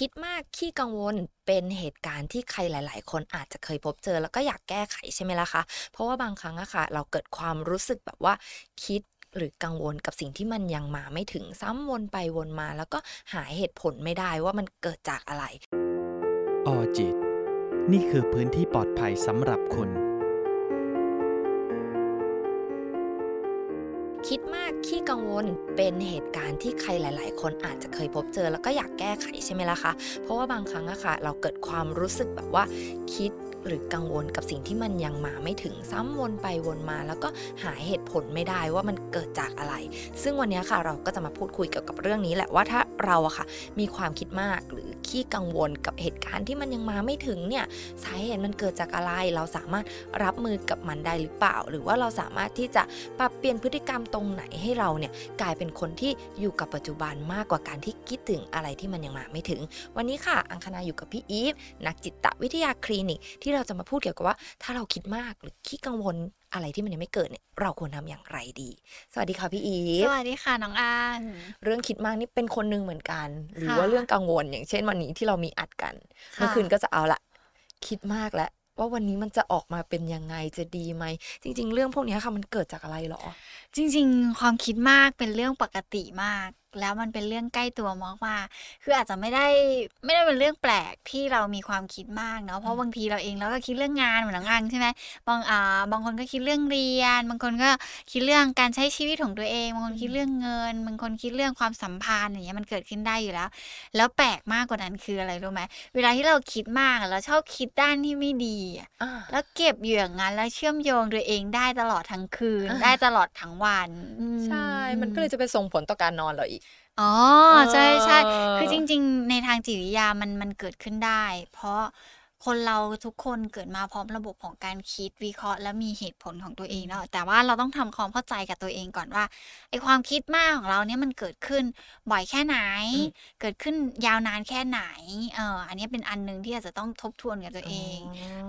คิดมากขี้กังวลเป็นเหตุการณ์ที่ใครหลาย ๆ คนอาจจะเคยพบเจอแล้วก็อยากแก้ไขใช่ไหมล่ะคะ เพราะว่าบางครั้งอะค่ะ เราเกิดความรู้สึกแบบว่าคิดหรือกังวลกับสิ่งที่มันยังมาไม่ถึงซ้ำวนไปวนมา แล้วก็หาเหตุผลไม่ได้ว่ามันเกิดจากอะไร ออจิต นี่คือพื้นที่ปลอดภัยสำหรับคุณ คิดมากขี้กังวลเป็นเหตุการณ์ที่ใครหลาย ๆ คนอาจจะเคยพบเจอแล้วก็อยากแก้ไขใช่ไหมล่ะคะ เพราะว่าบางครั้งอะค่ะ เราเกิดความรู้สึกแบบว่าคิดหรือกังวลกับสิ่งที่มันยังมาไม่ถึงซ้ำวนไปวนมา แล้วก็หาเหตุผลไม่ได้ว่ามันเกิดจากอะไร ซึ่งวันนี้ค่ะเราก็จะมาพูดคุยเกี่ยวกับเรื่องนี้แหละว่าถ้าเราอะค่ะ มีความคิดมากหรือ ขี้กังวลกับเหตุการณ์ที่มันยังมาไม่ถึงเนี่ยสาเหตุมันเกิดจากอะไร เราสามารถรับมือกับมันได้หรือเปล่า หรือว่าเราสามารถที่จะปรับเปลี่ยนพฤติกรรมตรงไหนให้เราเนี่ยกลายเป็นคนที่อยู่กับปัจจุบันมากกว่าการที่คิดถึงอะไรที่มันยังมาไม่ถึง วันนี้ค่ะ อังคณาอยู่กับพี่อีฟนักจิตวิทยาคลินิก ที่เราจะมาพูดเกี่ยวกับว่า ถ้าเราคิดมากหรือขี้กังวล อะไรที่มันยังไม่เกิดเนี่ยเราควรทำอย่างไรดี สวัสดีค่ะพี่อีสฟวัสดีค่ะน้องอันเรื่องคิดมากนี่เป็นคนหนึงเหมือนกัน หรือค่ะว่าเรื่องกังวลอย่างเช่นวันนี้ที่เรามีอัดกันค่ะเมื่อคืนก็จะเอาละคิดมากแล้วว่าวันนี้มันจะออกมาเป็นยังไงจะดีไหมจริง ๆ เรื่องพวกนี้ค่ะมันเกิดจากอะไรหรอ จริง ๆ ความคิดมากเป็นเรื่องปกติมาก แล้วมันเป็นเรื่องใกล้ตัวมากมากๆคืออาจจะไม่ได้ไม่ได้เป็นเรื่องแปลกที่เรามีความคิดมากเนาะเพราะบางทีเราเองเราก็คิดเรื่องงานเหมือนน้องอังใช่ไหมบางอ่าบางคนก็คิดเรื่องเรียน บางคนก็คิดเรื่องการใช้ชีวิตของตัวเองบางคนคิดเรื่องเงินบางคนคิดเรื่องความสัมพันธ์อย่างเงี้ยมันเกิดขึ้นได้อยู่แล้ว แล้วแปลกมากกว่านั้นคืออะไรรู้ไหมเวลาที่เราคิดมากอะเราชอบคิดด้านที่ไม่ดีอะอ่าแล้วเก็บอยู่อย่างนั้นแล้วเชื่อมโยงตัวเองได้ตลอดทั้งคืนอ่าได้ตลอดทั้งวันอืมใช่ มันก็เลยจะไปส่งผลต่อการนอนเราอีก อ๋อ ใช่ใช่เออคือจริง ๆ ในทางจิตวิทยามันมันเกิดขึ้นได้ เพราะ คนเราทุกคนเกิดมาพร้อมระบบของการคิดวิเคราะห์ และมีเหตุผลของตัวเองเนาะแต่ว่าเราต้องทำความเข้าใจกับตัวเองก่อนว่าไอความคิดมากของเราเนี่ยมันเกิดขึ้นบ่อยแค่ไหนอืมเกิดขึ้นยาวนานแค่ไหนเอออันนี้เป็นอันหนึ่งที่อาจจะต้องทบทวนกับตัวเอง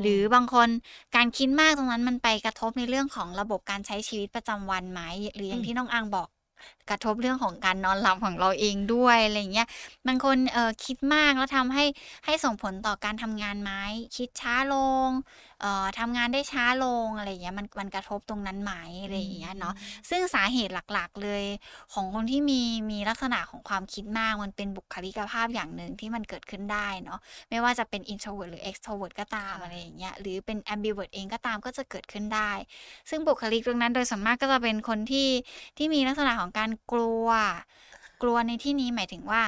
หรือบางคนการคิดมากตรงนั้นมันไปกระทบในเรื่องของระบบการใช้ชีวิตประจำวันไหมหรืออย่าอืงมที่น้องอังบอกกระทบเรื่องของการนอนหลับของเราเองด้วยอะไรอย่างเงี้ยบางคนเออคิดมากแล้วทำให้ให้ส่งผลต่อการทำงานไหมคิดช้าลงเอ่อทำงานได้ช้าลงอะไรอย่างเงี้ยมันมันกระทบตรงนั้นไหมอะไรอย่างเงี้ยเนาะซึ่งสาเหตุหลักๆ เลยของคนที่มีมีลักษณะของความคิดมากมันเป็นบุคลิกภาพอย่างหนึ่งที่มันเกิดขึ้นได้เนาะไม่ว่าจะเป็น introvert หรือ extrovert ก็ตามค่ะอะไรอย่างเงี้ยหรือเป็น ambivert เองก็ตามก็จะเกิดขึ้นได้ ซึ่งบุคลิกตรงนั้นโดยส่วนมากก็จะเป็นคนที่ที่มีลักษณะของการกลัว กลัวในที่นี้หมายถึงว่า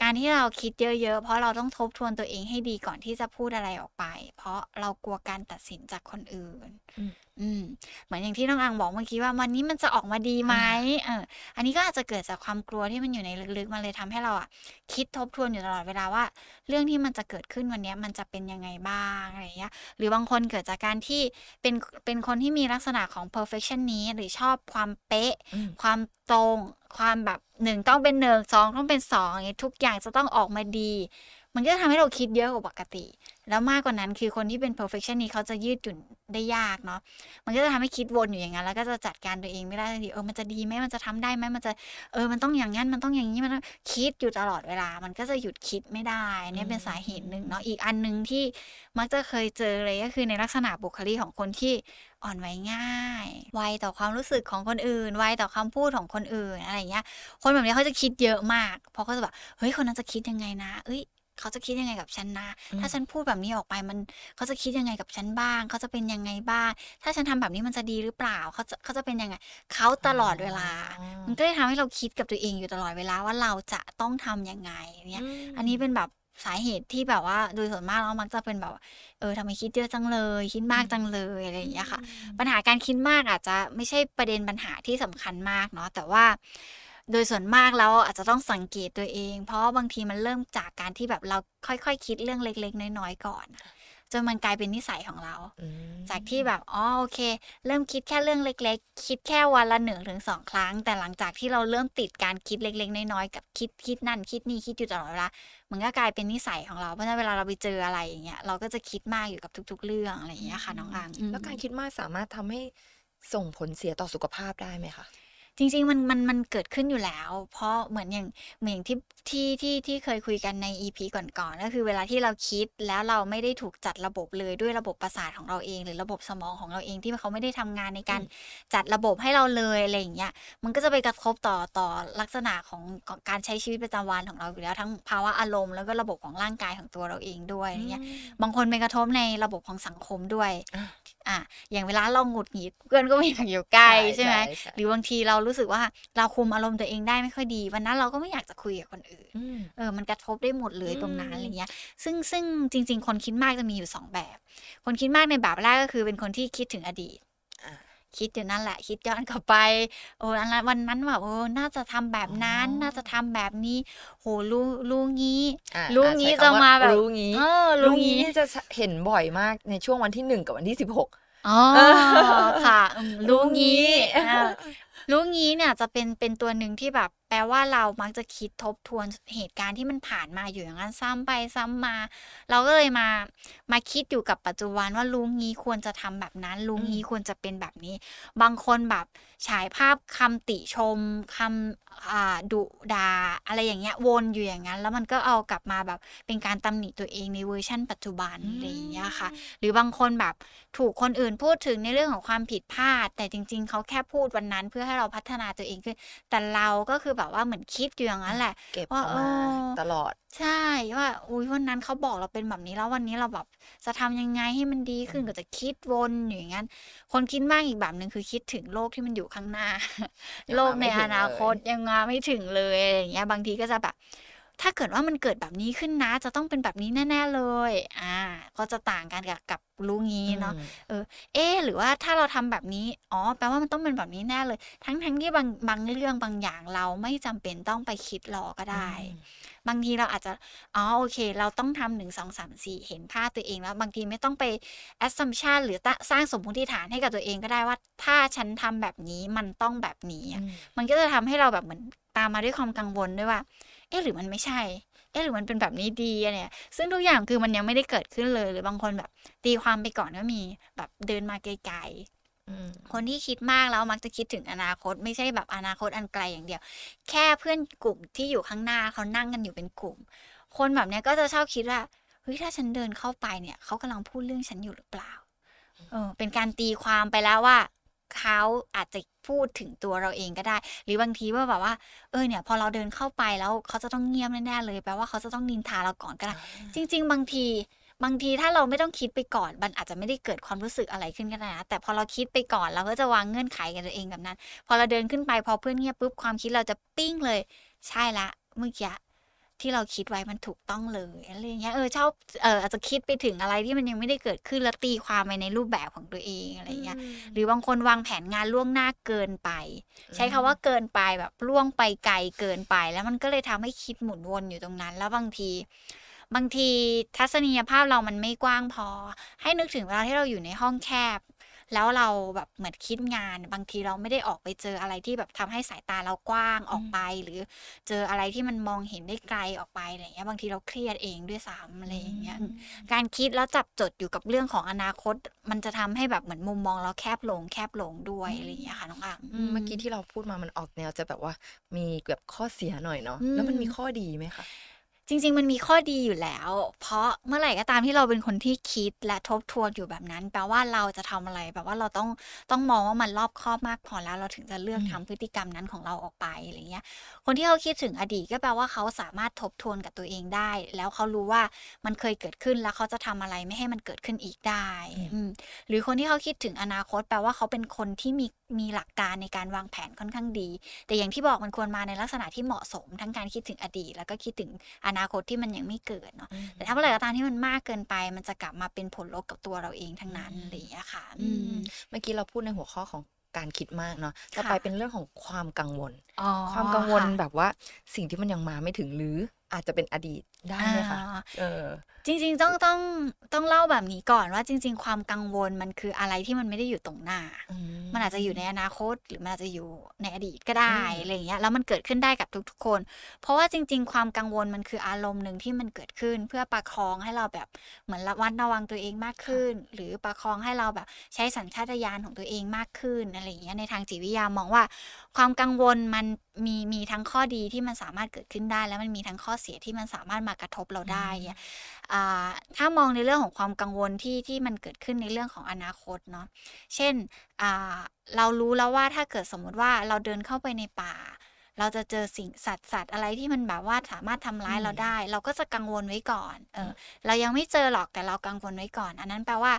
การที่เราคิดเยอะๆ เพราะเราต้องทบทวนตัวเองให้ดีก่อนที่จะพูดอะไรออกไป เพราะเรากลัวการตัดสินจากคนอื่นอืมอืม เหมือนอย่างที่น้องอังบอกเมื่อกี้ว่าวันนี้มันจะออกมาดีไหมเออ อันนี้ก็อาจจะเกิดจากความกลัวที่มันอยู่ในลึกๆ มันเลยทำให้เราอะ คิดทบทวนอยู่ตลอดเวลาว่า เรื่องที่มันจะเกิดขึ้นวันเนี้ยมันจะเป็นยังไงบ้างอะไรอย่างเงี้ย หรือบางคนเกิดจากการที่เป็นเป็นคนที่มีลักษณะของ perfectionist หรือชอบความเป๊ะอืมความตรง ความแบบหนึ่งต้องเป็นหนึ่งสองต้องเป็นสองอย่างทุกอย่างจะต้องออกมาดี มันก็จะทำให้เราคิดเยอะกว่าปกติ แล้วมากกว่านั้นคือคนที่เป็น perfectionist เขาจะยืดหยุ่นได้ยากเนาะมันก็จะทำให้คิดวนอยู่อย่างนั้นแล้วก็จะจัดการตัวเองไม่ได้ทันทีเออมันจะดีไหมมันจะทำได้ไหมมันจะเออมันต้องอย่างนั้นมันต้องอย่างนี้มันต้องคิดอยู่ตลอดเวลา มันก็จะหยุดคิดไม่ได้อันเนี่ยเป็นสาเหตุหนึ่งเนาะอีกอันหนึ่งที่มักจะเคยเจอเลยก็คือในลักษณะบุคลิกของคนที่อ่อนไหวง่าย ไวต่อความรู้สึกของคนอื่น ไวต่อคำพูดของคนอื่นอะไรอย่างเงี้ย คนแบบนี้เขาจะคิดเยอะมาก เพราะเขาจะแบบ เฮ้ย คนนั้นจะคิดยังไงนะ เอ้ย เขาจะคิดยังไงกับฉันนะอืมถ้าฉันพูดแบบนี้ออกไปมันเขาจะคิดยังไงกับฉันบ้าง เขาจะเป็นยังไงบ้าง ถ้าฉันทำแบบนี้มันจะดีหรือเปล่า เขาจะเขาจะเป็นยังไง เขาตลอดเวลา มันก็เลยทำให้เราคิดกับตัวเองอยู่ตลอดเวลาว่าเราจะต้องทำยังไงเนี่ยมอันนี้เป็นแบบสาเหตุที่แบบว่าโดยส่วนมากแล้วมักจะเป็นแบบว่าเออทำไมคิดเยอะจังเลย คิดมากจังเลยอะไรอย่างเงี้ยค่ะ ปัญหาการคิดมากอาจจะไม่ใช่ประเด็นปัญหาที่สำคัญมากเนาะแต่ว่า โดยส่วนมากแล้วอาจจะต้องสังเกตตัวเอง เพราะว่าบางทีมันเริ่มจากการที่แบบเราค่อยๆคิดเรื่องเล็ก ๆ น้อยๆก่อนจนมันกลายเป็นนิสัยของเราอืมจากที่แบบ อ๋อ โอเค เริ่มคิดแค่เรื่องเล็ก ๆ คิดแค่วันละหนึ่งถึงสองครั้ง แต่หลังจากที่เราเริ่มติดการคิดเล็ก ๆ น้อยๆ กับคิดคิดนั่นคิดนี่คิดอยู่ตลอดเวลา มันก็กลายเป็นนิสัยของเรา เพราะฉะนั้นเวลาเราไปเจออะไรอย่างเงี้ย เราก็จะคิดมากอยู่กับทุก ๆ เรื่องอะไรอย่างเงี้ยค่ะน้องอังอืมแล้วการคิดมากสามารถทำให้ส่งผลเสียต่อสุขภาพได้ไหมคะ จริง ๆ มันมันมันเกิดขึ้นอยู่แล้ว เพราะเหมือนอย่างเหมือนอย่างที่ที่ที่ที่เคยคุยกันใน EP ก่อนๆก็คือเวลาที่เราคิดแล้วเราไม่ได้ถูกจัดระบบเลยด้วยระบบประสาทของเราเอง หรือระบบสมองของเราเองที่เขาไม่ได้ทำงานในการอืมจัดระบบให้เราเลยอะไรอย่างเงี้ยมันก็จะไปกระทบต่อต่อลักษณะของของการใช้ชีวิตประจำวันของเราอยู่แล้วทั้งภาวะอารมณ์แล้วก็ระบบของร่างกายของตัวเราเองด้วยอะไรเงี้ยบางคนไปกระทบในระบบของสังคมด้วย อะอะอย่างเวลาเราหงุดหงิดเพื่อนก็ไม่อยากอยู่ใกล้ใช่ไหมใช่ใช่หรือบางทีเรารู้สึกว่าเราคุมอารมณ์ตัวเองได้ไม่ค่อยดี วันนั้นเราก็ไม่อยากจะคุยกับคนอื่นอืมเออมันกระทบได้หมดเลยอืมตรงนั้นอะไรเงี้ย ซึ่งซึ่งจริง ๆ คนคิดมากจะมีอยู่สองแบบ คนคิดมากในแบบแรกก็คือเป็นคนที่คิดถึงอดีตอะ คิดอยู่นั่นแหละ คิดย้อนกลับไป โอ้อันนั้นวันนั้นแบบโอ้น่าจะทำแบบนั้นอ๋อน่าจะทำแบบนี้ โหรู้รู้งี้อะรู้อะงี้ใช้จะคำว่มาแบบรู้งี้เออรู้รู้งี้งี้นี่จะเห็นบ่อยมากในช่วงวันที่หนึ่งกับวันที่สิบหกอ๋อค่ะอืมรู้งี้รู้งี้อ่ารู้งี้เนี่ยจะเป็นเป็นตัวหนึ่งที่แบบแปลว่าเรามักจะคิดทบทวนเหตุการณ์ที่มันผ่านมาอยู่อย่างนั้นซ้ำไปซ้ำมา เราก็เลยมามาคิดอยู่กับปัจจุบันว่ารู้งี้ควรจะทำแบบนั้นรู้งี้ควรจะเป็นแบบนี้ บางคนแบบฉายภาพคำติชมคำอ่าดุด่าอะไรอย่างเงี้ยวนอยู่อย่างนั้น แล้วมันก็เอากลับมาแบบเป็นการตำหนิตัวเองในเวอร์ชั่น ปัจจุบันอะไรอย่างเงี้ยค่ะ หรือบางคนแบบถูกคนอื่นพูดถึงในเรื่องของความผิดพลาด แต่จริง ๆเขาแค่พูดวันนั้นเพื่อให้เราพัฒนาตัวเองขึ้นแต่เราก็คือแบบว่าเหมือนคิดอยู่อย่างนั้นแหละ เก็บว่าเอามาเออตลอด ใช่ว่า อุ้ยวันนั้นเขาบอกเราเป็นแบบนี้แล้ววันนี้เราแบบจะทำยังไงให้มันดีขึ้นก็จะคิดวนอยู่อย่างนั้น คนคิดมากอีกแบบหนึ่งคือคิดถึงโลกที่มันอยู่ข้างหน้ายังโลกมาในไม่ถึองนาคตเลยยังมาไม่ถึงเลยอะไรอย่างเงี้ย บางทีก็จะแบบ ถ้าเกิดว่ามันเกิดแบบนี้ขึ้นนะ จะต้องเป็นแบบนี้แน่ ๆเลย อ่า ก็จะต่างกันกับกับรู้งี้เนาะอืมเอ๊ะหรือว่าถ้าเราทำแบบนี้ อ๋อ แปลว่ามันต้องเป็นแบบนี้แน่เลย ทั้งทั้งที่บางบางเรื่องบางอย่างเราไม่จำเป็นต้องไปคิดรอก็ได้ บางทีเราอาจจะ อ๋อ โอเค เราต้องทำหนึ่งสองสามสี่เห็นภาพตัวเองแล้ว บางทีไม่ต้องไป assumption หรือตะสร้างสมมติฐานให้กับตัวเองก็ได้ว่า ถ้าฉันทำแบบนี้มันต้องแบบนี้อะอืมมันก็จะทำให้เราแบบเหมือนตามมาด้วยความกังวลด้วยว่า เอ๊ะหรือมันไม่ใช่ เอ๊ะหรือมันเป็นแบบนี้ดีอะเนี่ยซึ่งทุกอย่างคือมันยังไม่ได้เกิดขึ้นเลย หรือบางคนแบบตีความไปก่อนก็มีแบบเดินมาไกลๆคนที่คิดมากแล้วมักจะคิดถึงอนาคต ไม่ใช่แบบอนาคตอันไกลอย่างเดียว แค่เพื่อนกลุ่มที่อยู่ข้างหน้าเขานั่งกันอยู่เป็นกลุ่ม คนแบบเนี้ยก็จะชอบคิดว่าเฮ้ยถ้าฉันเดินเข้าไปเนี่ยเขากำลังพูดเรื่องฉันอยู่หรือเปล่าเออเป็นการตีความไปแล้วว่า เขาอาจจะพูดถึงตัวเราเองก็ได้ หรือบางทีว่าแบบว่า เออเนี่ย พอเราเดินเข้าไปแล้วเขาจะต้องเงียบแน่ๆเลยแปลว่าเขาจะต้องนินทาเราก่อนก็ได้ จริง ๆ บางทีบางทีถ้าเราไม่ต้องคิดไปก่อน มันอาจจะไม่ได้เกิดความรู้สึกอะไรขึ้นก็ได้นะแต่พอเราคิดไปก่อนเราก็จะวางเงื่อนไขกับตัวเองแบบนั้น พอเราเดินขึ้นไปพอเพื่อนเงียบปุ๊บความคิดเราจะปิ้งเลย ใช่ละเมื่อกี้ ที่เราคิดไว้มันถูกต้องเลยอะไรอย่างเงี้ยเออชอบเอออาจจะคิดไปถึงอะไรที่มันยังไม่ได้เกิดขึ้นแล้วตีความไปในรูปแบบของตัวเองอะไรอย่างเงี้ยหรือบางคนวางแผนงานล่วงหน้าเกินไป ใช้คำว่าเกินไปแบบล่วงไปไกลเกินไป แล้วมันก็เลยทำให้คิดหมุนวนอยู่ตรงนั้น แล้วบางที บางทีทัศนียภาพเรามันไม่กว้างพอ ให้นึกถึงเวลาที่เราอยู่ในห้องแคบ แล้วเราแบบเหมือนคิดงาน บางทีเราไม่ได้ออกไปเจออะไรที่แบบทำให้สายตาเรากว้างออกไป หรือเจออะไรที่มันมองเห็นได้ไกลออกไปอะไรอย่างเงี้ยบางทีเราเครียดเองด้วยซ้ำอะไรอย่างเงี้ยการคิดแล้วจับจดอยู่กับเรื่องของอนาคต มันจะทำให้แบบเหมือนมุมมองเราแคบลงแคบลงด้วยอะไรอย่างเงี้ยค่ะน้องอังอืมเมื่อกี้ที่เราพูดมามันออกแนวจะแบบว่ามีแบบข้อเสียหน่อยเนาะอืมแล้วมันมีข้อดีไหมคะ จริง ๆ มันมีข้อดีอยู่แล้ว เพราะเมื่อไหร่ก็ตามที่เราเป็นคนที่คิดและทบทวนอยู่แบบนั้น แปลว่าเราจะทำอะไรแปลว่าเราต้องต้องมองว่ามันรอบคอบมากพอแล้ว เราถึงจะเลือกอืมทำพฤติกรรมนั้นของเราออกไปอะไรเงี้ย คนที่เขาคิดถึงอดีตก็แปลว่าเขาสามารถทบทวนกับตัวเองได้ แล้วเขารู้ว่ามันเคยเกิดขึ้นแล้วเขาจะทำอะไรไม่ให้มันเกิดขึ้นอีกได้อืมหรือคนที่เขาคิดถึงอนาคต แปลว่าเขาเป็นคนที่มีมีหลักการในการวางแผนค่อนข้างดี แต่อย่างที่บอกมันควรมาในลักษณะที่เหมาะสม ทั้งการคิดถึงอดีต แล้วก็คิดถึงอนาคตที่มันยังไม่เกิดเนาะแต่ถ้าเมื่อไหร่ก็ตามที่มันมากเกินไป มันจะกลับมาเป็นผลลบกับตัวเราเองทั้งนั้นอืมอะไรอย่างเงี้ยค่ะอือืมมเมื่อกี้เราพูดในหัวข้อของการคิดมากเนาะต่อค่ะไปเป็นเรื่องของความกังวลอ๋อความกังวลค่ะแบบว่าสิ่งที่มันยังมาไม่ถึงหรือ อาจจะเป็นอดีตได้ไหมคะอ่าเออจริง ๆ ต้องต้องต้องเล่าแบบนี้ก่อนว่าจริง ๆ ความกังวลมันคืออะไรที่มันไม่ได้อยู่ตรงหน้าอืมมันอาจจะอยู่ในอนาคตหรือมันอาจจะอยู่ในอดีตก็ได้อืมอะไรอย่างเงี้ยแล้วมันเกิดขึ้นได้กับทุกๆคน เพราะว่าจริง ๆ ความกังวลมันคืออารมณ์หนึ่งที่มันเกิดขึ้น เพื่อประคองให้เราแบบเหมือนระวัดระวังตัวเองมากขึ้น หรือประคองให้เราแบบใช้สัญชาตญาณของตัวเองมากขึ้นอะไรอย่างเงี้ยในทางจิตวิทยามองว่า ความกังวลมัน มีมีทั้งข้อดีที่มันสามารถเกิดขึ้นได้ แล้วมันมีทั้งข้อเสียที่มันสามารถมากระทบเราได้เนี่ยอ่าถ้ามองในเรื่องของความกังวลที่ที่มันเกิดขึ้นในเรื่องของอนาคตเนาะเช่นอ่าเรารู้แล้วว่าถ้าเกิดสมมุติว่าเราเดินเข้าไปในป่า เราจะเจอสิ่งสัตว์สัตว์อะไรที่มันแบบว่าสามารถทำร้ายอืมเราได้ เราก็จะกังวลไว้ก่อน เออ เรายังไม่เจอหรอกแต่เรากังวลไว้ก่อน อันนั้นแปลว่า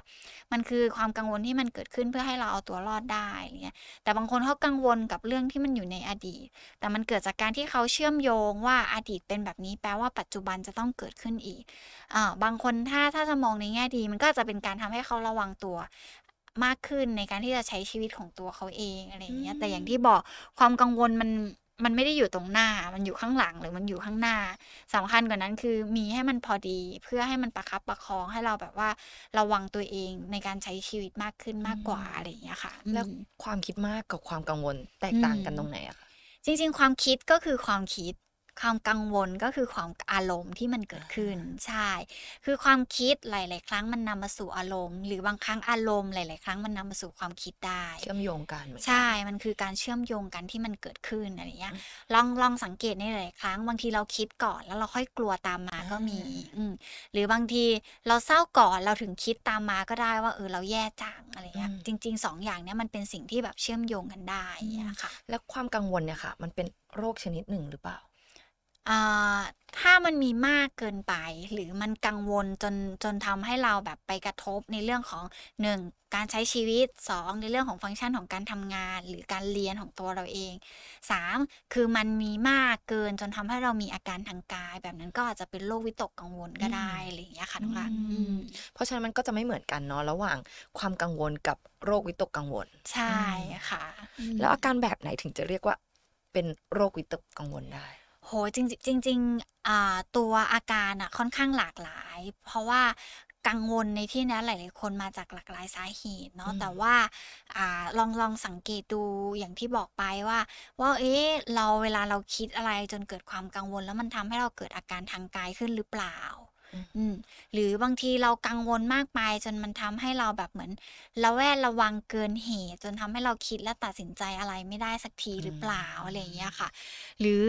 มันคือความกังวลที่มันเกิดขึ้นเพื่อให้เราเอาตัวรอดได้อะไรเงี้ย แต่บางคนเขากังวลกับเรื่องที่มันอยู่ในอดีต แต่มันเกิดจากการที่เขาเชื่อมโยงว่าอดีตเป็นแบบนี้ แปลว่าปัจจุบันจะต้องเกิดขึ้นอีกอ่าบางคนถ้าถ้าจะมองในแง่ดี มันก็อาจจะเป็นการทำให้เขาระวังตัวมากขึ้นในการที่จะใช้ชีวิตของตัวเขาเองอะไรอย่างเงี้ย แต่อย่างที่บอกความกังวลมัน มันไม่ได้อยู่ตรงหน้า มันอยู่ข้างหลังหรือมันอยู่ข้างหน้าสำคัญกว่านั้นคือมีให้มันพอดีเพื่อให้มันประคับประคองให้เราแบบว่าระวังตัวเองในการใช้ชีวิตมากขึ้นมากกว่าอะไรอย่างเงี้ยค่ะ แล้วอืมความคิดมากกับความกังวลแตกต่างกันอืมตรงไหนอะคะจริง ๆ ความคิดก็คือความคิด ความกังวลก็คือความอารมณ์ที่มันเกิดขึ้น ใช่ คือความคิดหลาย ๆ ครั้งมันนำมาสู่อารมณ์ หรือบางครั้งอารมณ์หลาย ๆ ครั้งมันนำมาสู่ความคิดได้เชื่อมโยงกันเหมือนกัน ใช่ มันคือการเชื่อมโยงกันที่มันเกิดขึ้นอะไรเงี้ยอืมลองลองสังเกตในหลายๆครั้งบางทีเราคิดก่อนแล้วเราค่อยกลัวตามมาก็มีอ่าอืมหรือบางทีเราเศร้าก่อนเราถึงคิดตามมาก็ได้ว่าเออเราแย่จังอะไรเงี้ยจริงๆสองอย่างเนี้ยมันเป็นสิ่งที่แบบเชื่อมโยงกันได้อย่างเงี้ยค่ะแล้วความกังวลเนี่ยค่ะ มันเป็นโรคชนิดหนึ่งหรือเปล่า อ่าถ้ามันมีมากเกินไป หรือมันกังวลจนจนทำให้เราแบบไปกระทบในเรื่องของหนึ่งการใช้ชีวิตสองในเรื่องของฟังก์ชันของการทำงาน หรือการเรียนของตัวเราเองสามคือมันมีมากเกินจนทำให้เรามีอาการทางกาย แบบนั้นก็อาจจะเป็นโรควิตกกังวลก็ได้อะไรอย่างเงี้ยค่ะน้องรักอืมอืมเพราะฉะนั้นมันก็จะไม่เหมือนกันเนาะระหว่างความกังวลกับโรควิตกกังวล ใช่ค่ะอืมแล้วอาการแบบไหนถึงจะเรียกว่าเป็นโรควิตกกังวลได้ โหจริงๆจริงๆอ่าตัวอาการอะค่อนข้างหลากหลาย เพราะว่ากังวลในที่นี้หลาย ๆ คนมาจากหลากหลายสาเหตุเนาะอืมแต่ว่าอ่าลองลองสังเกตดูอย่างที่บอกไปว่า ว่าเอ๊ะเราเวลาเราคิดอะไรจนเกิดความกังวล แล้วมันทำให้เราเกิดอาการทางกายขึ้นหรือเปล่า อืมหรือบางทีเรากังวลมากไปจนมันทำให้เราแบบเหมือนระแวดระวังเกินเหตุ จนทำให้เราคิดและตัดสินใจอะไรไม่ได้สักทีหรือเปล่าอืมอะไรอย่างเงี้ยค่ะ หรือ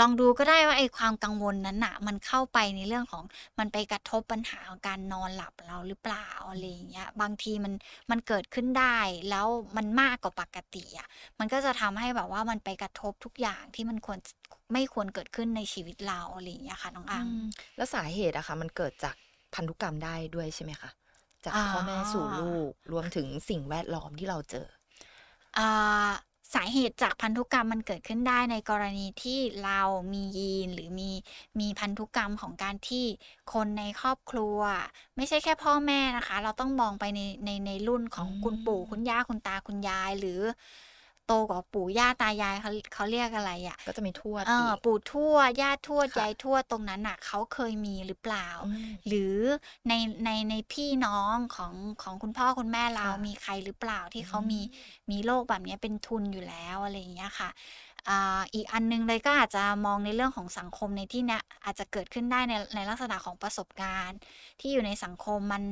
ลองดูก็ได้ว่าไอ้ความกังวลนั้นน่ะมันเข้าไปในเรื่องของมันไปกระทบปัญหาของการนอนหลับเราหรือเปล่าอะไรอย่างเงี้ยบางทีมันมันเกิดขึ้นได้แล้วมันมากกว่าปกติอะมันก็จะทำให้แบบว่ามันไปกระทบทุกอย่างที่มันควร ไม่ควรเกิดขึ้นในชีวิตเราอะไรอย่างเงี้ยค่ะน้องอังแล้วสาเหตุอะคะมันเกิดจากพันธุกรรมได้ด้วยใช่ไหมคะจากอ่าพ่อแม่สู่ลูกรวมถึงสิ่งแวดล้อมที่เราเจออ่าสาเหตุจากพันธุกรรมมันเกิดขึ้นได้ในกรณีที่เรามียีนหรือมีมีพันธุกรรมของการที่คนในครอบครัว ไม่ใช่แค่พ่อแม่นะคะ เราต้องมองไปในในในรุ่นของอืมคุณปู่คุณย่าคุณตาคุณยายหรือ โตกว่าปู่ย่าตายายเขาเขาเรียกอะไรอะก็จะมีทวดเอออีกปู่ทวดย่าทวดค่ะยายทวดตรงนั้นน่ะเขาเคยมีหรือเปล่าอืมหรือในในในพี่น้องของของคุณพ่อคุณแม่เราค่ะมีใครหรือเปล่าที่เขาอืมมีมีโรคแบบเนี้ยเป็นทุนอยู่แล้วอะไรอย่างเงี้ยค่ะ อ่าอีกอันนึงเลยก็อาจจะมองในเรื่องของสังคมในที่เนี้ยอาจจะเกิดขึ้นได้ในในลักษณะของประสบการณ์ ที่อยู่ในสังคมมัน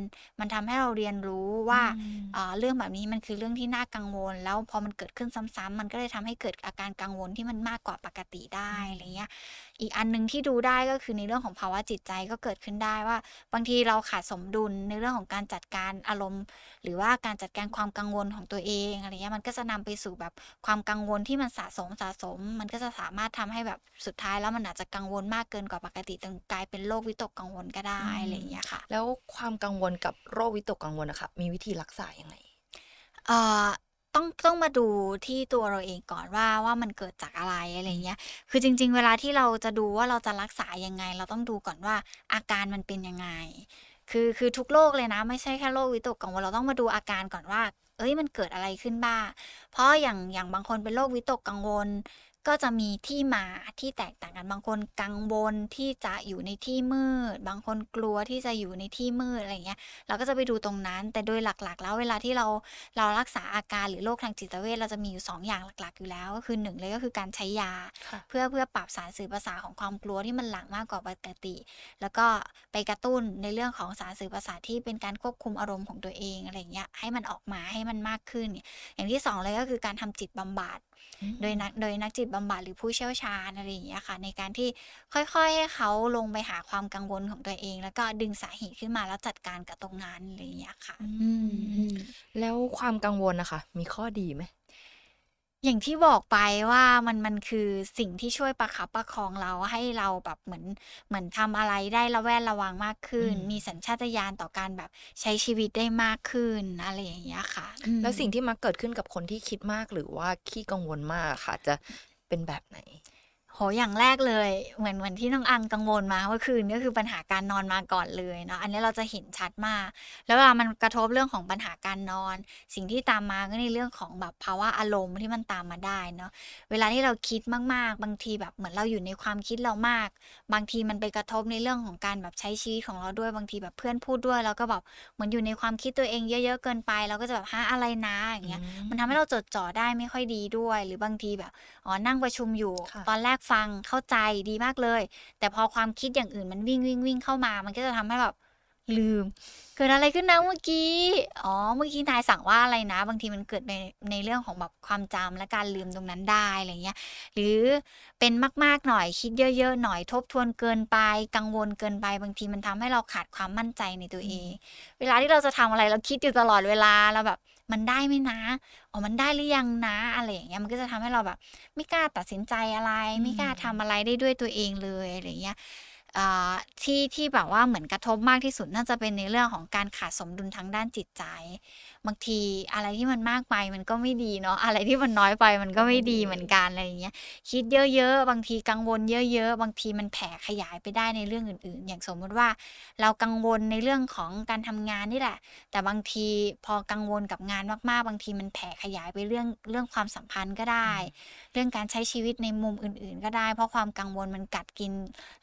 มันทำให้เราเรียนรู้ว่าอืมอ่าเรื่องแบบนี้มันคือเรื่องที่น่ากังวล แล้วพอมันเกิดขึ้นซ้ำๆมันก็เลยทำให้เกิดอาการกังวลที่มันมากกว่าปกติได้อะไรเงี้ย อีกอันหนึ่งที่ดูได้ก็คือในเรื่องของภาวะจิตใจก็เกิดขึ้นได้ว่า บางทีเราขาดสมดุลในเรื่องของการจัดการอารมณ์ หรือว่าการจัดการความกังวลของตัวเองอะไรเงี้ยมันก็จะนำไปสู่แบบความกังวลที่มันสะสมสะสม มันก็จะสามารถทำให้แบบสุดท้ายแล้วมันอาจจะกังวลมากเกินกว่าปกติจนกลายเป็นโรควิตกกังวลก็ได้อะไรอย่างเงี้ยค่ะ แล้วความกังวลกับโรควิตกกังวลนะคะมีวิธีรักษาอยังไงเอ่อ ต้องต้องมาดูที่ตัวเราเองก่อนว่าว่ามันเกิดจากอะไรอะไรเงี้ย คือจริง ๆ เวลาที่เราจะดูว่าเราจะรักษายังไง เราต้องดูก่อนว่าอาการมันเป็นยังไง คือคือทุกโรคเลยนะ ไม่ใช่แค่โรควิตกกังวลเราต้องมาดูอาการก่อนว่า เอ้ยมันเกิดอะไรขึ้นบ้าง เพราะอย่างอย่างบางคนเป็นโรควิตกกังวล ก็จะมีที่มาที่แตกต่างกันบางคนกังวลที่จะอยู่ในที่มืด บางคนกลัวที่จะอยู่ในที่มืดอะไรเงี้ยเราก็จะไปดูตรงนั้น แต่โดยหลักๆ แล้วเวลาที่เราเรารักษาอาการหรือโรคทางจิตเวชเราจะมีอยู่ 2 อย่างหลักๆ อยู่แล้ว ก็คือหนึ่งเลยก็คือการใช้ยาค่ะเพื่อเพื่อปรับสารสื่อประสาทของความกลัวที่มันหลั่งมากกว่าปกติ แล้วก็ไปกระตุ้นในเรื่องของสารสื่อประสาทที่เป็นการควบคุมอารมณ์ของตัวเองอะไรเงี้ยให้มันออกมาให้มันมากขึ้น อย่างที่สองเลยก็คือการทำจิตบำบัดโดยนักโดยนักจิตบำบัดหรือผู้เชี่ยวชาญอะไรอย่างเงี้ยค่ะ ในการที่ค่อยๆให้เขาลงไปหาความกังวลของตัวเอง แล้วก็ดึงสาเหตุขึ้นมาแล้วจัดการกับตรงนั้นอะไรอย่างเงี้ยค่ะ อืมอืมแล้วความกังวลนะคะมีข้อดีไหมอย่างที่บอกไปว่ามันมันคือสิ่งที่ช่วยประคับประคองเราให้เราแบบเหมือนเหมือนทำอะไรได้ระแวดระวังมากขึ้นอืมมีสัญชาตญาณต่อการแบบใช้ชีวิตได้มากขึ้นอะไรอย่างเงี้ยค่ะอืมแล้วสิ่งที่มักเกิดขึ้นกับคนที่คิดมากหรือว่าขี้กังวลมากอะค่ะ จะ เป็นแบบไหน โหอย่างแรกเลยเหมือนเหมือนที่น้องอังกังวลมาเมื่อคืนก็คือปัญหาการนอนมาก่อนเลยเนาะอันนี้เราจะเห็นชัดมาก แล้วเวลามันกระทบเรื่องของปัญหาการนอน สิ่งที่ตามมาก็ในเรื่องของแบบภาวะอารมณ์ที่มันตามมาได้เนาะเวลาที่เราคิดมากๆ บางทีแบบเหมือนเราอยู่ในความคิดเรามาก บางทีมันไปกระทบในเรื่องของการแบบใช้ชีวิตของเราด้วยบางทีแบบเพื่อนพูดด้วยแล้วก็แบบเหมือนอยู่ในความคิดตัวเองเยอะ ๆ เกินไป เราก็จะแบบฮะอะไรนะอย่างเงี้ยมันทำให้เราจดจ่อได้ไม่ค่อยดีด้วย หรือบางทีแบบอ๋อนั่งประชุมอยู่ค่ะตอนแรกฟังเข้าใจดีมากเลย แต่พอความคิดอย่างอื่นมันวิ่งวิ่งวิ่งเข้ามา มันก็จะทำให้แบบ ลืม เกิดอะไรขึ้นนะเมื่อกี้ อ๋อ เมื่อกี้นายสั่งว่าอะไรนะ บางทีมันเกิดในในเรื่องของแบบความจำและการลืมตรงนั้นได้อะไรเงี้ย หรือเป็นมากๆหน่อยคิดเยอะ ๆ หน่อยทบทวนเกินไป กังวลเกินไปบางทีมันทำให้เราขาดความมั่นใจในตัวเอง เวลาที่เราจะทำอะไรเราคิดอยู่ตลอดเวลาเราแบบมันได้ไหมนะ อ๋อ มันได้หรือยังนะ อะไรอย่างเงี้ย มันก็จะทำให้เราแบบ ไม่กล้าตัดสินใจอะไร ไม่กล้าทำอะไรได้ด้วยตัวเองเลยอะไรอย่างเงี้ยอ่า ที่ที่แบบว่าเหมือนกระทบมากที่สุดน่าจะเป็นในเรื่องของการขาดสมดุลทางด้านจิตใจ บางทีอะไรที่มันมากไปมันก็ไม่ดีเนาะอะไรที่มันน้อยไปมันก็ไม่ดีเหมือนกันอะไรอย่างเงี้ยคิดเยอะๆ บางทีกังวลเยอะๆ บางทีมันแผ่ขยายไปได้ในเรื่องอื่น ๆ อย่างสมมติว่า เรากังวลในเรื่องของการทำงานนี่แหละ แต่บางทีพอกังวลกับงานมากๆ บางทีมันแผ่ขยายไปเรื่องเรื่องความสัมพันธ์ก็ได้ เรื่องการใช้ชีวิตในมุมอื่น ๆ ก็ได้ เพราะความกังวลมันกัดกิน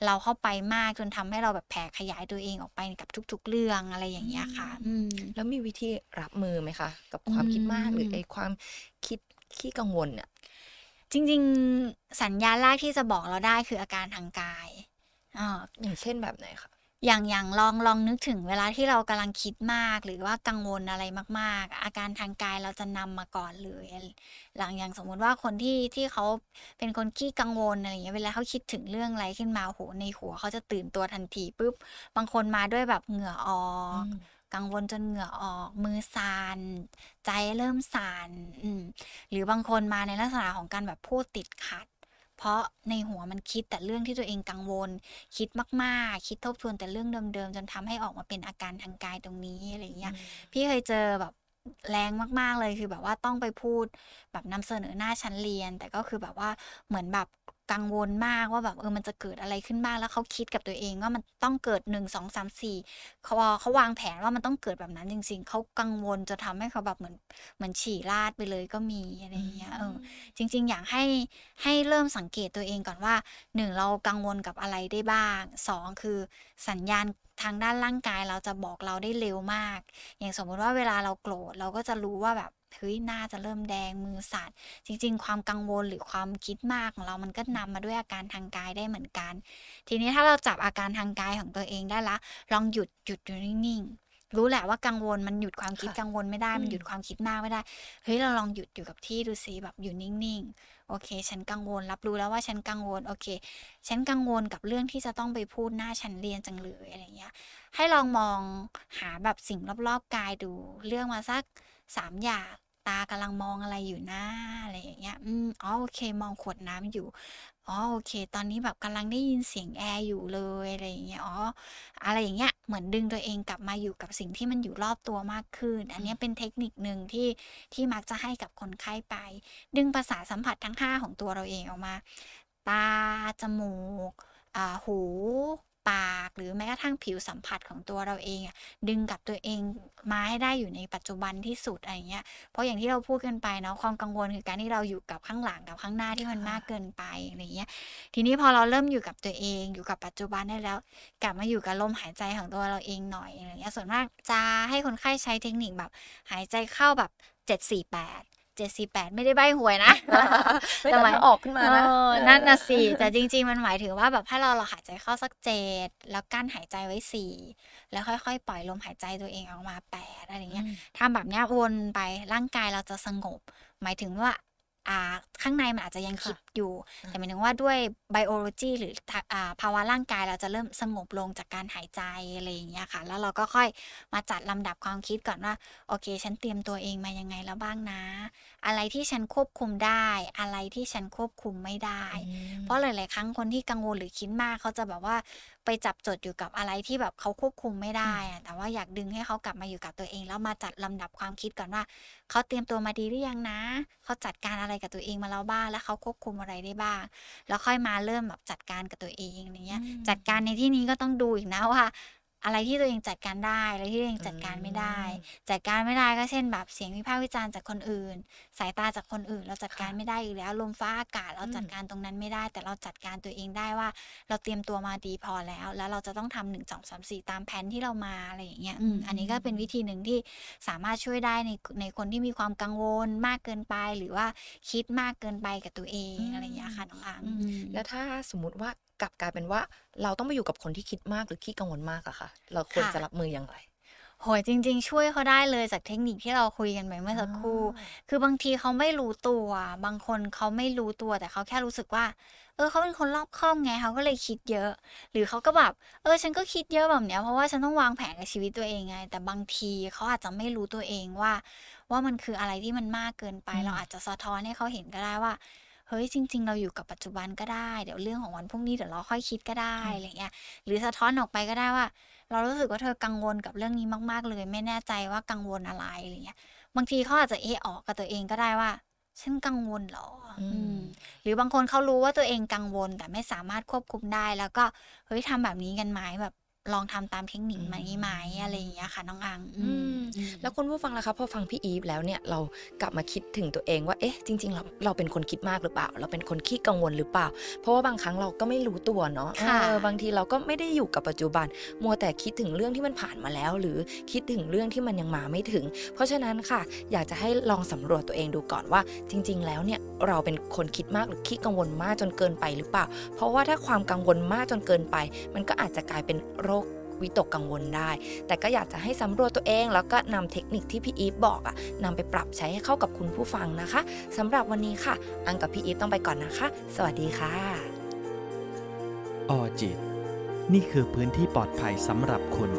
เราเข้าไปมากจนทำให้เราแบบแผ่ขยายตัวเองออกไปกับทุก ๆ เรื่องอะไรอย่างเงี้ยค่ะ อืมแล้วมีวิธีรับมือไหมคะ กับความคิดมากหรือมไอ้ความคิดขี้กังวลเนี่ยจริง ๆ สัญญาณแรกที่จะบอกเราได้คืออาการทางกายอ่าอย่างเช่นแบบไหนคะ อย่างอย่างลองลองนึกถึงเวลาที่เรากำลังคิดมาก หรือว่ากังวลอะไรมาก ๆ อาการทางกายเราจะนำมาก่อนเลย หลังอย่างสมมุติว่าคนที่ที่เขาเป็นคนขี้กังวลอะไรอย่างเงี้ยเวลาเขาคิดถึงเรื่องอะไรขึ้นมาโอ้โหในหัวเขาจะตื่นตัวทันทีปุ๊บบางคนมาด้วยแบบเหงื่อออกกังวลจนเหงื่อออกมือสั่นใจเริ่มสั่นอืมหรือบางคนมาในลักษณะของการแบบพูดติดขัด เพราะในหัวมันคิดแต่เรื่องที่ตัวเองกังวล คิดมากๆ คิดทบทวนแต่เรื่องเดิมๆจนทำให้ออกมาเป็นอาการทางกายตรงนี้อะไรอย่างเงี้ยพี่เคยเจอแบบแรงมากๆเลยคือแบบว่าต้องไปพูดแบบนำเสนอหน้าชั้นเรียน แต่ก็คือแบบว่าเหมือนแบบ กังวลมากว่าแบบเออมันจะเกิดอะไรขึ้นบ้างแล้วเขาคิดกับตัวเองว่ามันต้องเกิดหนึ่งสองสามสี่เขาเขาวางแผนว่ามันต้องเกิดแบบนั้นจริง ๆเขากังวลจะทำให้เขาแบบเหมือนเหมือนฉี่ราดไปเลยก็มีอะไรอย่างเงี้ยเออจริง ๆ อยากให้ให้เริ่มสังเกตตัวเองก่อนว่าหนึ่งเรากังวลกับอะไรได้บ้างสองคือสัญญาณทางด้านร่างกายเราจะบอกเราได้เร็วมาก อย่างสมมุติว่าเวลาเราโกรธเราก็จะรู้ว่าแบบเฮ้ยหน้าจะเริ่มแดงมือสั่นจริง ๆ ความกังวลหรือความคิดมากของเรามันก็นำมาด้วยอาการทางกายได้เหมือนกัน ทีนี้ถ้าเราจับอาการทางกายของตัวเองได้ละ ลองหยุดหยุดอยู่นิ่งๆรู้แหละว่ากังวลมันหยุดความคิดค่ะกังวลไม่ได้มันอืมหยุดความคิดมากไม่ได้เฮ้ยเราลองหยุดอยู่กับที่ดูสิแบบอยู่นิ่งๆ โอเค ฉันกังวลรับรู้แล้วว่าฉันกังวลโอเค ฉันกังวลกับเรื่องที่จะต้องไปพูดหน้าชั้นเรียนจังเลยอะไรเงี้ย ให้ลองมองหาแบบสิ่งรอบๆกายดูเรื่องมาสักสามอย่าง ตากำลังมองอะไรอยู่นะอะไรอย่างเงี้ย อืมอ๋อโอเค มองขวดน้ำอยู่ อ๋อโอเค ตอนนี้แบบกำลังได้ยินเสียงแอร์อยู่เลยอะไรอย่างเงี้ย อ๋อ อะไรอย่างเงี้ย เหมือนดึงตัวเองกลับมาอยู่กับสิ่งที่มันอยู่รอบตัวมากขึ้น อันนี้เป็นเทคนิคหนึ่งที่ที่มักจะให้กับคนไข้ไป ดึงประสาทสัมผัสทั้ง 5 ของตัวเราเองออกมา ตา จมูกอ่าหู ปาก หรือแม้กระทั่งผิวสัมผัสของตัวเราเองอะดึงกับตัวเองมาให้ได้อยู่ในปัจจุบันที่สุดอะไรเงี้ยเพราะอย่างที่เราพูดกันไปเนาะความกังวลคือการที่เราอยู่กับข้างหลังกับข้างหน้าที่มันมากเกินไปอะไรเงี้ยทีนี้พอเราเริ่มอยู่กับตัวเองอยู่กับปัจจุบันได้แล้ว กลับมาอยู่กับลมหายใจของตัวเราเองหน่อยอะไรเงี้ยส่วนมากจะให้คนไข้ใช้เทคนิคแบบหายใจเข้าแบบเจ็ดสี่แปดเจ็ดสี่แปดไม่ได้ใบหวยนะไม่แต่มันออกขึ้นมานะเออนั่นน่ะสิแต่จริง ๆ มันหมายถึงว่าแบบให้เราเราหายใจเข้าสักเจ็ดแล้วกั้นหายใจไว้สี่แล้วค่อยๆ ปล่อยลมหายใจตัวเองออกมาแปดอะไรเงี้ยทำแบบเนี้ยวนไปร่างกายเราจะสงบ หมายถึงว่าอ่า ข้างในมันอาจจะยังค่ะคิดอยู่อืมแต่หมายถึงว่าด้วยไบโอโลจีหรือทะอ่าภาวะร่างกายเราจะเริ่มสงบลงจากการหายใจอะไรอย่างเงี้ยค่ะ แล้วเราก็ค่อยมาจัดลำดับความคิดก่อนว่า โอเค ฉันเตรียมตัวเองมายังไงแล้วบ้างนะ อะไรที่ฉันควบคุมได้ อะไรที่ฉันควบคุมไม่ได้ เพราะหลาย ๆ ครั้งคนที่กังวลหรือคิดมากเขาจะแบบว่า ไปจับจดอยู่กับอะไรที่แบบเขาควบคุมไม่ได้อะแต่ว่าอยากดึงให้เขากลับมาอยู่กับตัวเอง แล้วมาจัดลำดับความคิดก่อนว่าเขาเตรียมตัวมาดีหรือยังนะเขาจัดการอะไรกับตัวเองมาแล้วบ้างแล้วเขาควบคุมอะไรได้บ้าง แล้วค่อยมาเริ่มแบบจัดการกับตัวเองอย่างเงี้ยอืมจัดการในที่นี้ก็ต้องดูอีกนะว่า อะไรที่ตัวเองจัดการได้อะไรที่ตัวเองจัดการไม่ได้ จัดการไม่ได้ก็เช่นแบบเสียงวิพากษ์วิจารณ์จากคนอื่น สายตาจากคนอื่น เราจัดการค่ะไม่ได้อยู่แล้วลมฟ้าอากาศเราอืมจัดการตรงนั้นไม่ได้ แต่เราจัดการตัวเองได้ว่า เราเตรียมตัวมาดีพอแล้ว แล้วเราจะต้องทำหนึ่งสองสามสี่ตามแผนที่เรามาอะไรอย่างเงี้ยอืมอันนี้ก็เป็นวิธีหนึ่งที่สามารถช่วยได้ในในคนที่มีความกังวลมากเกินไป หรือว่าคิดมากเกินไปกับตัวเองอืมอะไรอย่างเงี้ยค่ะน้องอังอืมแล้วถ้าสมมุติว่า กลับกลายเป็นว่าเราต้องไปอยู่กับคนที่คิดมากหรือขี้กังวลมากอะค่ะ เราควรค่ะจะรับมืออย่างไรโหยจริง ๆ ช่วยเขาได้เลยจากเทคนิคที่เราคุยกันไปเมื่อสักครู่ คือบางทีเขาไม่รู้ตัว บางคนเขาไม่รู้ตัวแต่เขาแค่รู้สึกว่า เออเขาเป็นคนรอบคอบไงเขาก็เลยคิดเยอะ หรือเขาก็แบบเออฉันก็คิดเยอะแบบเนี้ยเพราะว่าฉันต้องวางแผนกับชีวิตตัวเองไง แต่บางทีเขาอาจจะไม่รู้ตัวเองว่า ว่ามันคืออะไรที่มันมากเกินไปอืมเราอาจจะสะท้อนให้เขาเห็นก็ได้ว่าเฮ้ยจริง ๆ เราอยู่กับปัจจุบันก็ได้ เดี๋ยวเรื่องของวันพรุ่งนี้เดี๋ยวเราค่อยคิดก็ได้อะไรเงี้ยหรือสะท้อนออกไปก็ได้ว่า เรารู้สึกว่าเธอกังวลกับเรื่องนี้มากๆ เลย ไม่แน่ใจว่ากังวลอะไรอะไรเงี้ยบางทีเขาอาจจะเอะออกกับตัวเองก็ได้ว่าฉันกังวลเหรออมอืมหรือบางคนเขารู้ว่าตัวเองกังวลแต่ไม่สามารถควบคุมได้ แล้วก็เฮ้ยทำแบบนี้กันไหมแบบ ลองทำตามเทคนิคไหมไหมอะไรอย่างเงี้ยค่ะน้องอังอืมอืมแล้วคุณผู้ฟังล่ะคะพอฟังพี่อีฟแล้วเนี่ยเรากลับมาคิดถึงตัวเองว่าเอ๊ะจริงๆเราเราเป็นคนคิดมากหรือเปล่า เราเป็นคนขี้กังวลหรือเปล่า เพราะว่าบางครั้งเราก็ไม่รู้ตัวเนาะค่ะเออบางทีเราก็ไม่ได้อยู่กับปัจจุบัน มัวแต่คิดถึงเรื่องที่มันผ่านมาแล้ว หรือคิดถึงเรื่องที่มันยังมาไม่ถึง เพราะฉะนั้นค่ะ อยากจะให้ลองสำรวจตัวเองดูก่อนว่า จริง ๆ แล้วเนี่ย เราเป็นคนคิดมากหรือขี้กังวลมากจนเกินไปหรือเปล่า เพราะว่าถ้าความกังวลมากจนเกินไป มันก็อาจจะกลายเป็นโรควิตกกังวลได้ แต่ก็อยากจะให้สำรวจตัวเอง แล้วก็นำเทคนิคที่พี่อีฟบอกอะนำไปปรับใช้ให้เข้ากับคุณผู้ฟังนะคะสำหรับวันนี้ค่ะ อังกับพี่อีฟต้องไปก่อนนะคะ สวัสดีค่ะ ออจิต นี่คือพื้นที่ปลอดภัยสำหรับคุณ